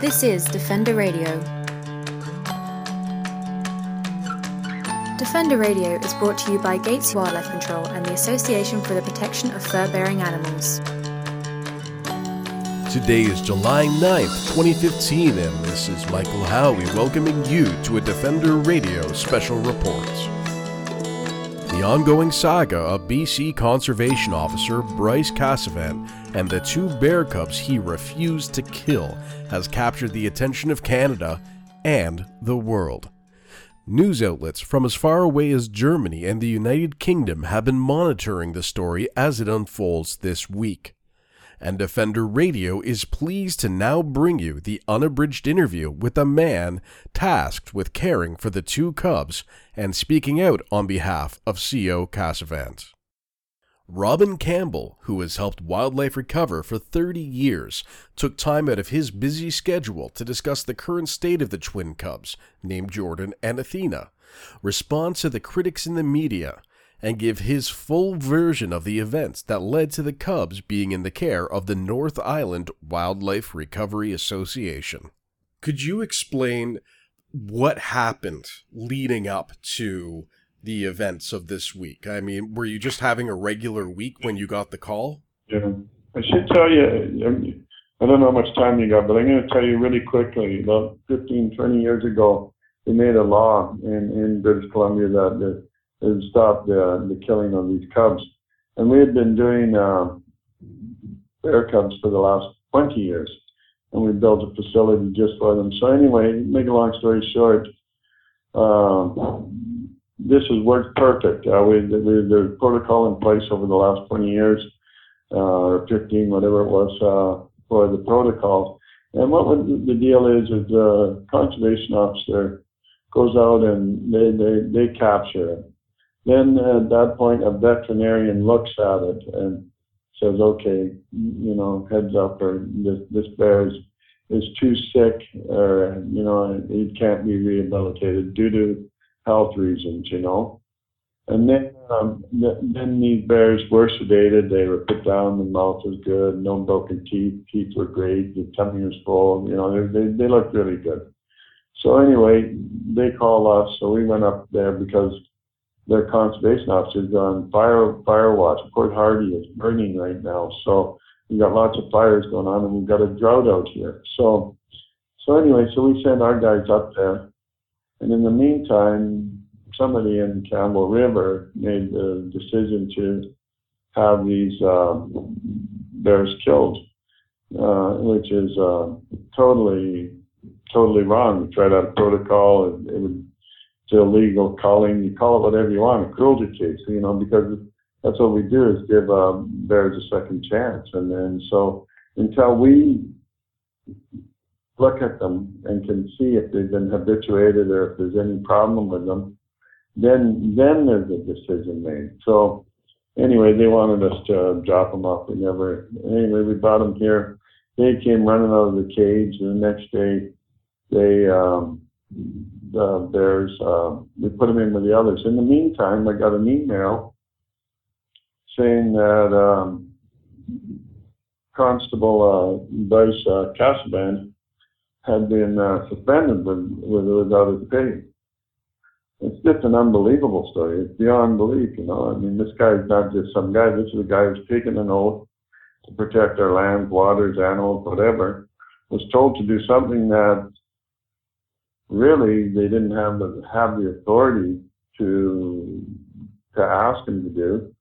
This is Defender Radio. Defender Radio is brought to you by Gates Wildlife Control and the Association for the Protection of Fur Bearing Animals. Today is July 9th, 2015, and this is Michael Howie welcoming you to a Defender Radio special report. The ongoing saga of BC Conservation Officer Bryce Casavant and the two bear cubs he refused to kill has captured the attention of Canada and the world. News outlets from as far away as Germany and the United Kingdom have been monitoring the story as it unfolds this week and Defender Radio is pleased to now bring you the unabridged interview with a man tasked with caring for the two cubs and speaking out on behalf of C.O. Casavant. Robin Campbell, who has helped wildlife recover for 30 years, took time out of his busy schedule to discuss the current state of the twin cubs, named Jordan and Athena, respond to the critics in the media, and give his full version of the events that led to the Cubs being in the care of the North Island Wildlife Recovery Association. Could you explain what happened leading up to the events of this week? I mean, were you just having a regular week when you got the call? Yeah. I should tell you, I don't know how much time you got, but I'm going to tell you really quickly. About 15, 20 years ago, they made a law in, in British Columbia that, that and stop the, the killing of these cubs. And we had been doing uh, bear cubs for the last 20 years, and we built a facility just for them. So anyway, make a long story short, uh, this has worked perfect. Uh, we, we there's protocol in place over the last 20 years, uh, or 15, whatever it was, uh, for the protocol. And what would, the deal is, is the conservation officer goes out and they, they, they capture it. Then at that point, a veterinarian looks at it and says, okay, you know, heads up, or this, this bear is, is too sick, or, you know, it can't be rehabilitated due to health reasons, you know. And then, um, then these bears were sedated. They were put down. The mouth was good. No broken teeth. Teeth were great. The tummy was full. You know, they, they, they looked really good. So anyway, they called us. So we went up there because their conservation officers on fire fire watch. Port Hardy is burning right now, so we've got lots of fires going on, and we've got a drought out here. So, so anyway, so we send our guys up there, and in the meantime, somebody in Campbell River made the decision to have these uh, bears killed, uh, which is uh, totally totally wrong. We tried out a protocol. It, it would to illegal culling. You call it whatever you want, a cruelty case, you know, because that's what we do is give um, bears a second chance. And then so until we look at them and can see if they've been habituated or if there's any problem with them, then then there's a decision made. So anyway, they wanted us to drop them off. We never. Anyway, we brought them here. They came running out of the cage. And the next day, they um, the bears. Uh, we put them in with the others. In the meantime, I got an email saying that um, Constable uh, Bryce uh, Casavant had been uh, suspended with, with without his pay. It's just an unbelievable story. It's beyond belief, you know. I mean, this guy's not just some guy. This is a guy who's taken an oath to protect our land, waters, animals, whatever. Was told to do something that really they didn't have the have the authority to to ask him to do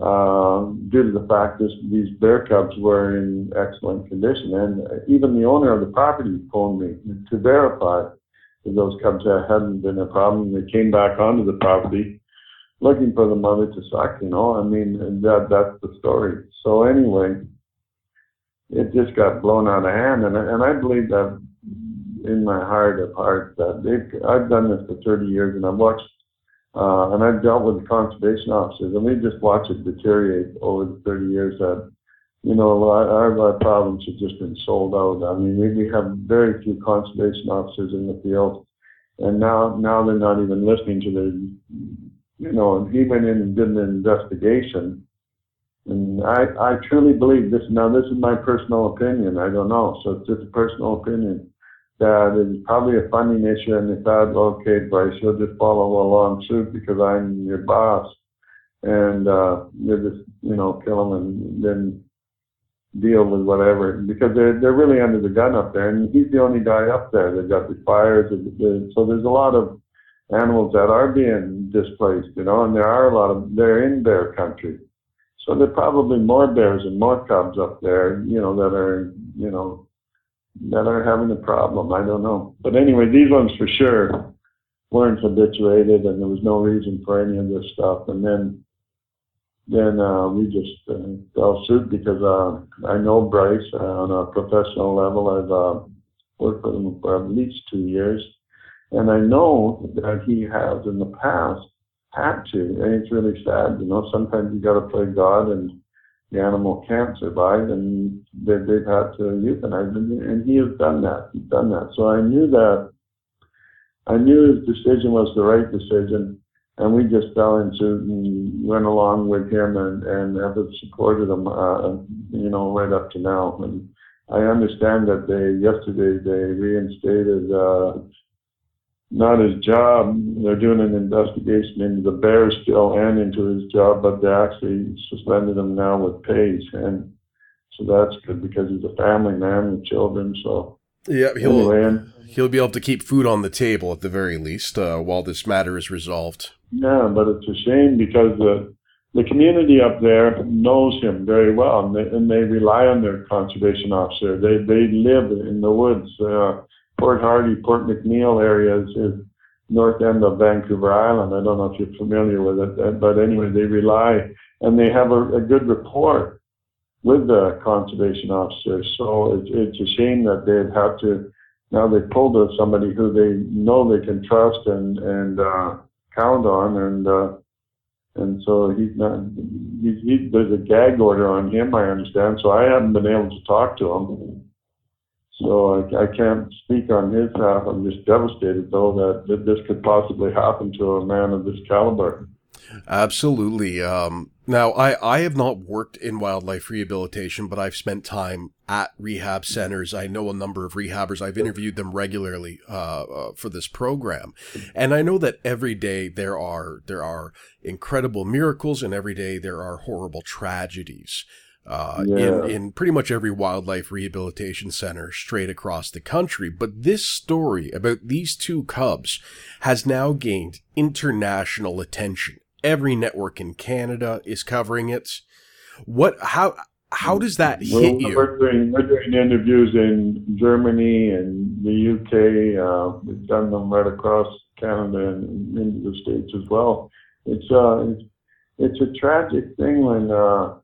uh, due to the fact that these bear cubs were in excellent condition. And even the owner of the property phoned me to verify that those cubs hadn't been a problem. They came back onto the property looking for the mother to suck, you know. I mean, that that's the story. So anyway, it just got blown out of hand. And, and I believe that in my heart of hearts that they've, I've done this for 30 years and I've watched, uh, and I've dealt with conservation officers and we just watch it deteriorate over the 30 years that, you know, our, our problems have just been sold out. I mean, we, we have very few conservation officers in the field and now, now they're not even listening to the, you know, he went in and did an investigation And I, I truly believe this. Now, this is my personal opinion. I don't know. So it's just a personal opinion that it's probably a funding issue. And they thought, okay, Bryce, you'll just follow along suit because I'm your boss. And, uh, you just, you know, kill them and then deal with whatever because they're they're really under the gun up there, and he's the only guy up there. They've got the fires, so there's a lot of animals that are being displaced, you know, and there are a lot of they're in bear country. So there are probably more bears and more cubs up there, you know, that are, you know, that are having a problem. I don't know. But anyway, these ones for sure weren't habituated and there was no reason for any of this stuff. And then then uh, we just uh, fell suit because uh, I know Bryce uh, on a professional level. I've uh, worked with him for at least two years. And I know that he has in the past had to, and it's really sad. You know, sometimes you got to play God, and the animal can't survive, and they, they've had to euthanize him, and he has done that. He's done that. So I knew that. I knew his decision was the right decision, and we just fell into and went along with him, and and have supported him, uh, you know, right up to now. And I understand that they yesterday they reinstated. Uh, not his job. They're doing an investigation into the bear still and into his job, but they actually suspended him now with pay. And so that's good because he's a family man with children. So yeah, he'll anyway, he'll be able to keep food on the table at the very least uh, while this matter is resolved. Yeah, but it's a shame because the the community up there knows him very well, and they, and they rely on their conservation officer. They they live in the woods. Uh, Port Hardy, Port McNeill area is, is north end of Vancouver Island. I don't know if you're familiar with it, but anyway, they rely and they have a, a good rapport with the conservation officers. So it's, it's a shame that they'd have to now they pulled to somebody who they know they can trust and and uh, count on, and uh, and so he's not. He's, he, there's a gag order on him, I understand. So I haven't been able to talk to him so I, I can't speak on his behalf. I'm just devastated, though, that, that this could possibly happen to a man of this caliber. Absolutely. Um, now, I, I have not worked in wildlife rehabilitation, but I've spent time at rehab centers. I know a number of rehabbers. I've interviewed them regularly uh, uh, for this program, and I know that every day there are there are incredible miracles, and every day there are horrible tragedies uh, yeah. in, in pretty much every wildlife rehabilitation center straight across the country. But this story about these two cubs has now gained international attention. Every network in Canada is covering it. What, how, how does that hit you? We're doing, we're doing interviews in Germany and the UK. Uh, we've done them right across Canada and into the States as well. It's, uh, it's, it's a tragic thing when, uh,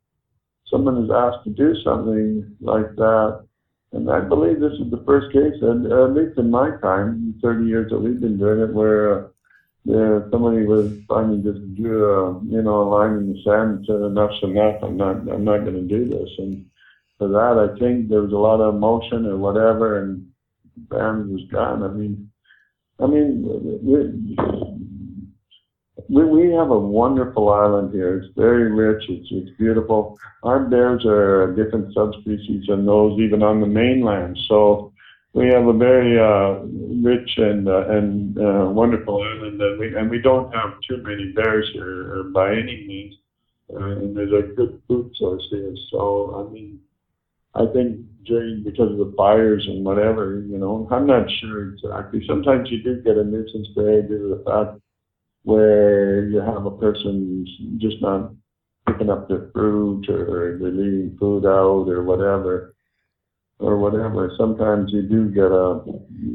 someone is asked to do something like that. And I believe this is the first case, and at least in my time, 30 years that we've been doing it, where uh, somebody was finally just drew a you know a line in the sand and said enough's enough. I'm not I'm not going to do this. And for that, I think there was a lot of emotion or whatever, and band was gone. I mean, I mean, we, we have a wonderful island here. It's very rich. It's, it's beautiful. Our bears are a different subspecies than those even on the mainland. So we have a very uh, rich and uh, and uh, wonderful island, and we and we don't have too many bears here by any means. Uh, and there's a good food source here. So I mean, I think during because of the fires and whatever, you know, I'm not sure exactly. Sometimes you do get a nuisance day due to the fact where you have a person just not picking up their fruit or they're leaving food out or whatever or whatever. Sometimes you do get a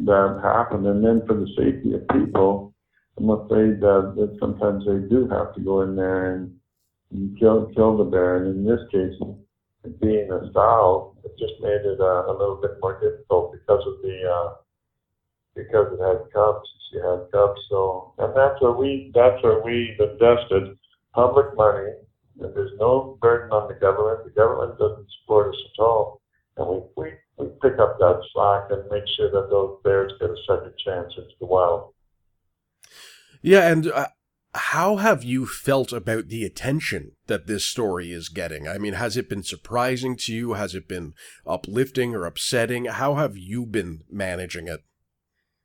that happen, and then for the safety of people, I'm afraid that, that sometimes they do have to go in there and, and kill kill the bear. And in this case, being a sow, it just made it uh, a little bit more difficult because of the uh, because it had cubs. She had cubs. So, and that's where we that's where we've invested public money. And there's no burden on the government. The government doesn't support us at all, and we we, we pick up that slack and make sure that those bears get a second chance into the wild. Yeah, and. Uh... how have you felt about the attention that this story is getting? I mean, has it been surprising to you? Has it been uplifting or upsetting? How have you been managing it?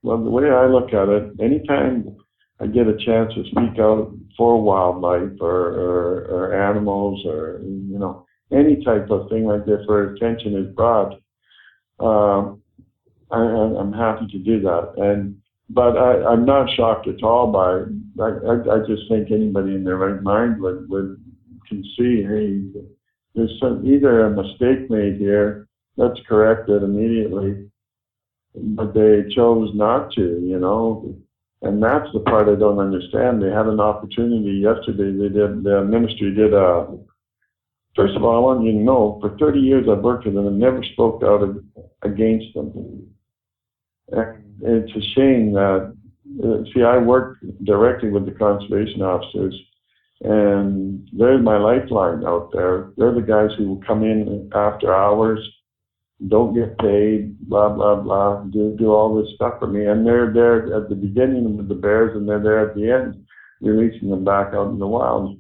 Well, the way I look at it, anytime I get a chance to speak out for wildlife or, or, or animals or, you know, any type of thing like this where attention is brought, um, I, I'm happy to do that. And but I, I'm not shocked at all by. I, I, I just think anybody in their right mind would, would can see, hey, there's some, either a mistake made here, let's correct it immediately. But they chose not to, you know. And that's the part I don't understand. They had an opportunity yesterday. They did, the ministry did a, first of all, I want you to know, for 30 years I've worked with them and never spoke out against them. And it's a shame that, uh, see, I work directly with the conservation officers, and they're my lifeline out there. They're the guys who will come in after hours, don't get paid, blah blah blah, do do all this stuff for me, and they're there at the beginning with the bears, and they're there at the end, releasing them back out in the wild.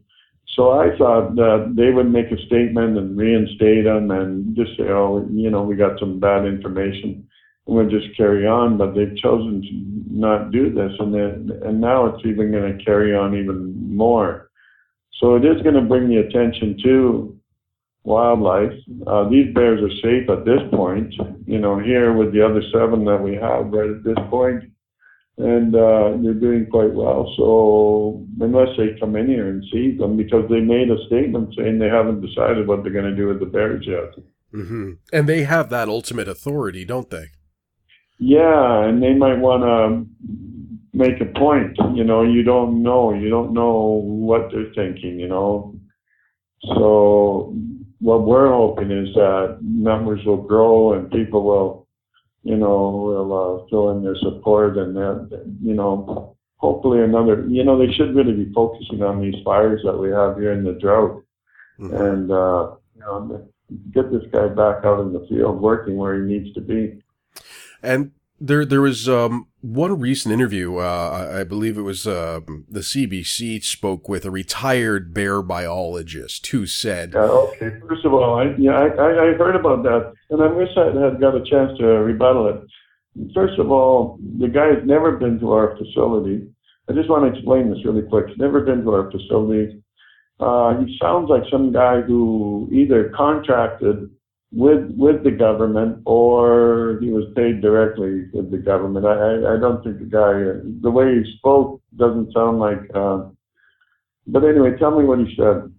So I thought that they would make a statement and reinstate them and just say, oh, you know, we got some bad information and we'll just carry on, but they've chosen to not do this, and then and now it's even going to carry on even more. So it is going to bring the attention to wildlife. Uh, these bears are safe at this point, you know, here with the other seven that we have right at this point, and uh, they're doing quite well. So unless they come in here and see them, because they made a statement saying they haven't decided what they're going to do with the bears yet. Mm-hmm. And they have that ultimate authority, don't they? Yeah, and they might want to make a point. You know, you don't know. You don't know what they're thinking. You know, so what we're hoping is that numbers will grow and people will, you know, will uh, fill in their support and that, you know, hopefully another. You know, they should really be focusing on these fires that we have here in the drought, mm-hmm. and uh, you know, get this guy back out in the field working where he needs to be. And there, there was um, one recent interview. Uh, I believe it was uh, the CBC spoke with a retired bear biologist who said, uh, "Okay, first of all, I, yeah, I, I heard about that, and I wish I had got a chance to rebuttal it. First of all, the guy has never been to our facility. I just want to explain this really quick. He's never been to our facility. Uh, he sounds like some guy who either contracted with with the government or he was paid directly with the government. I I, don't think the guy the way he spoke doesn't sound like. Uh, but anyway, tell me what he said.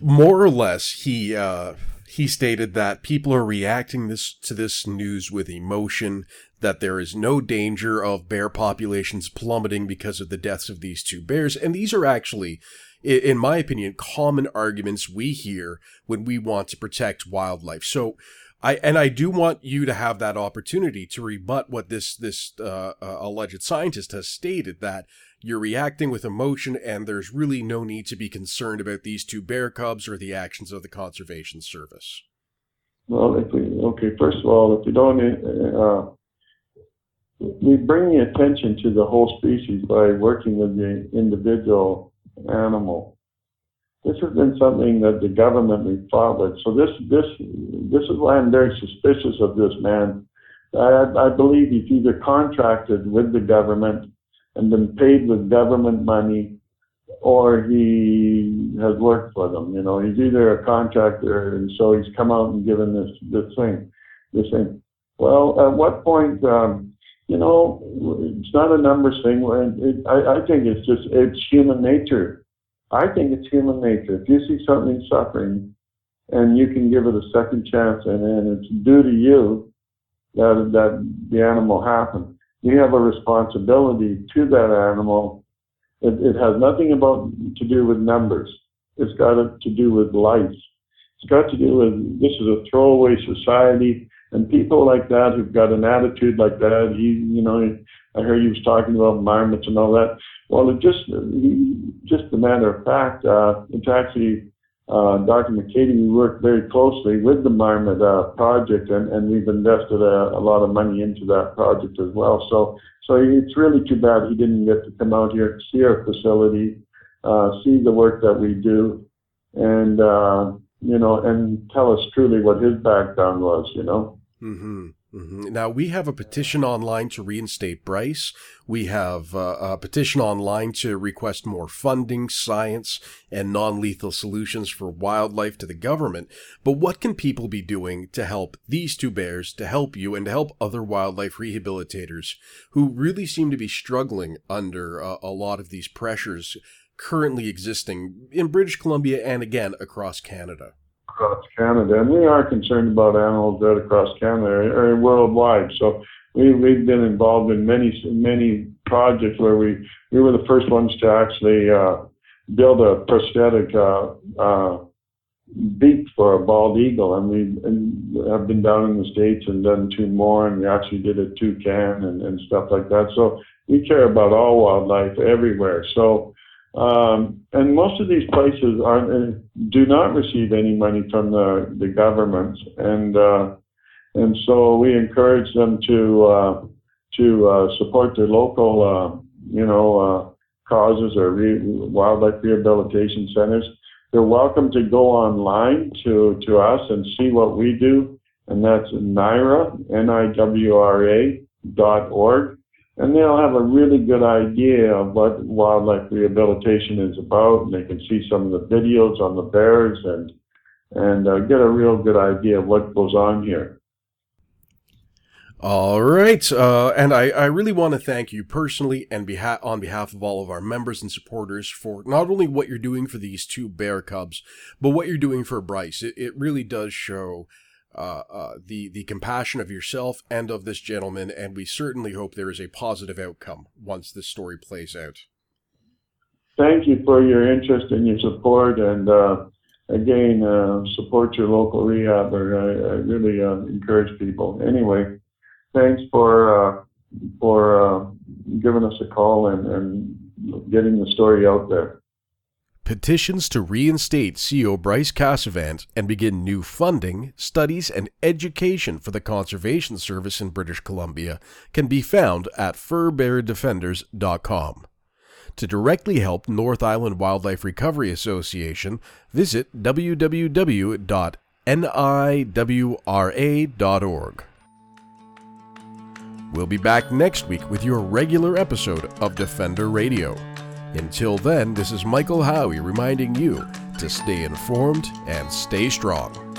More or less, he uh, he stated that people are reacting this to this news with emotion. That there is no danger of bear populations plummeting because of the deaths of these two bears, and these are actually in my opinion, common arguments we hear when we want to protect wildlife. So, I and I do want you to have that opportunity to rebut what this this uh, uh, alleged scientist has stated that you're reacting with emotion and there's really no need to be concerned about these two bear cubs or the actions of the conservation service. Well, if we okay, first of all, if we don't, uh, we bring the attention to the whole species by working with the individual animal. This has been something that the government with. So this this this is why I'm very suspicious of this man. I, I believe he's either contracted with the government and been paid with government money, or he has worked for them. You know, he's either a contractor, and so he's come out and given this this thing, this thing. Well, at what point? Um, you know, it's not a numbers thing. It, I, I think it's just it's human nature. I think it's human nature. If you see something suffering, and you can give it a second chance, and, and it's due to you that that the animal happened, you have a responsibility to that animal. It, it has nothing about to do with numbers. It's got to do with life. It's got to do with this is a throwaway society and people like that who've got an attitude like that, he, you know, I heard he was talking about marmots and all that. Well, it just, just a matter of fact, uh, it's actually, uh, Dr. McAdie, we work very closely with the Marmot uh, project, and, and we've invested a, a lot of money into that project as well. So, so it's really too bad he didn't get to come out here see our facility uh, see the work that we do, and uh, you know, and tell us truly what his background was. You know. Mm-hmm. Mm-hmm. Now, we have a petition online to reinstate Bryce. We have uh, a petition online to request more funding, science, and non lethal solutions for wildlife to the government. But what can people be doing to help these two bears, to help you, and to help other wildlife rehabilitators who really seem to be struggling under uh, a lot of these pressures currently existing in British Columbia and again across Canada? Across Canada, and we are concerned about animals right across Canada or worldwide. So we, we've been involved in many many projects where we we were the first ones to actually uh, build a prosthetic uh, uh, beak for a bald eagle, and we and have been down in the states and done two more, and we actually did a toucan and, and stuff like that. So we care about all wildlife everywhere. So um, and most of these places aren't, uh, do not receive any money from the, the government. And, uh, and so we encourage them to, uh, to uh, support their local, uh, you know, uh, causes or re- wildlife rehabilitation centers. They're welcome to go online to, to us and see what we do. And that's NIWRA, N-I-W-R-A dot org and they'll have a really good idea of what wildlife rehabilitation is about, and they can see some of the videos on the bears and and uh, get a real good idea of what goes on here. All right, uh, and I, I really want to thank you personally and beha- on behalf of all of our members and supporters for not only what you're doing for these two bear cubs, but what you're doing for Bryce. It, it really does show uh, uh, the the compassion of yourself and of this gentleman, and we certainly hope there is a positive outcome once this story plays out. Thank you for your interest and your support, and uh, again, uh, support your local rehab. I, I really uh, encourage people. Anyway, thanks for for giving us a call and, and getting the story out there. Petitions to reinstate CEO Bryce Casavant and begin new funding, studies, and education for the Conservation Service in British Columbia can be found at furbearerdefenders.com. To directly help North Island Wildlife Recovery Association, visit www.niwra.org. We'll be back next week with your regular episode of Defender Radio. Until then, this is Michael Howie reminding you to stay informed and stay strong.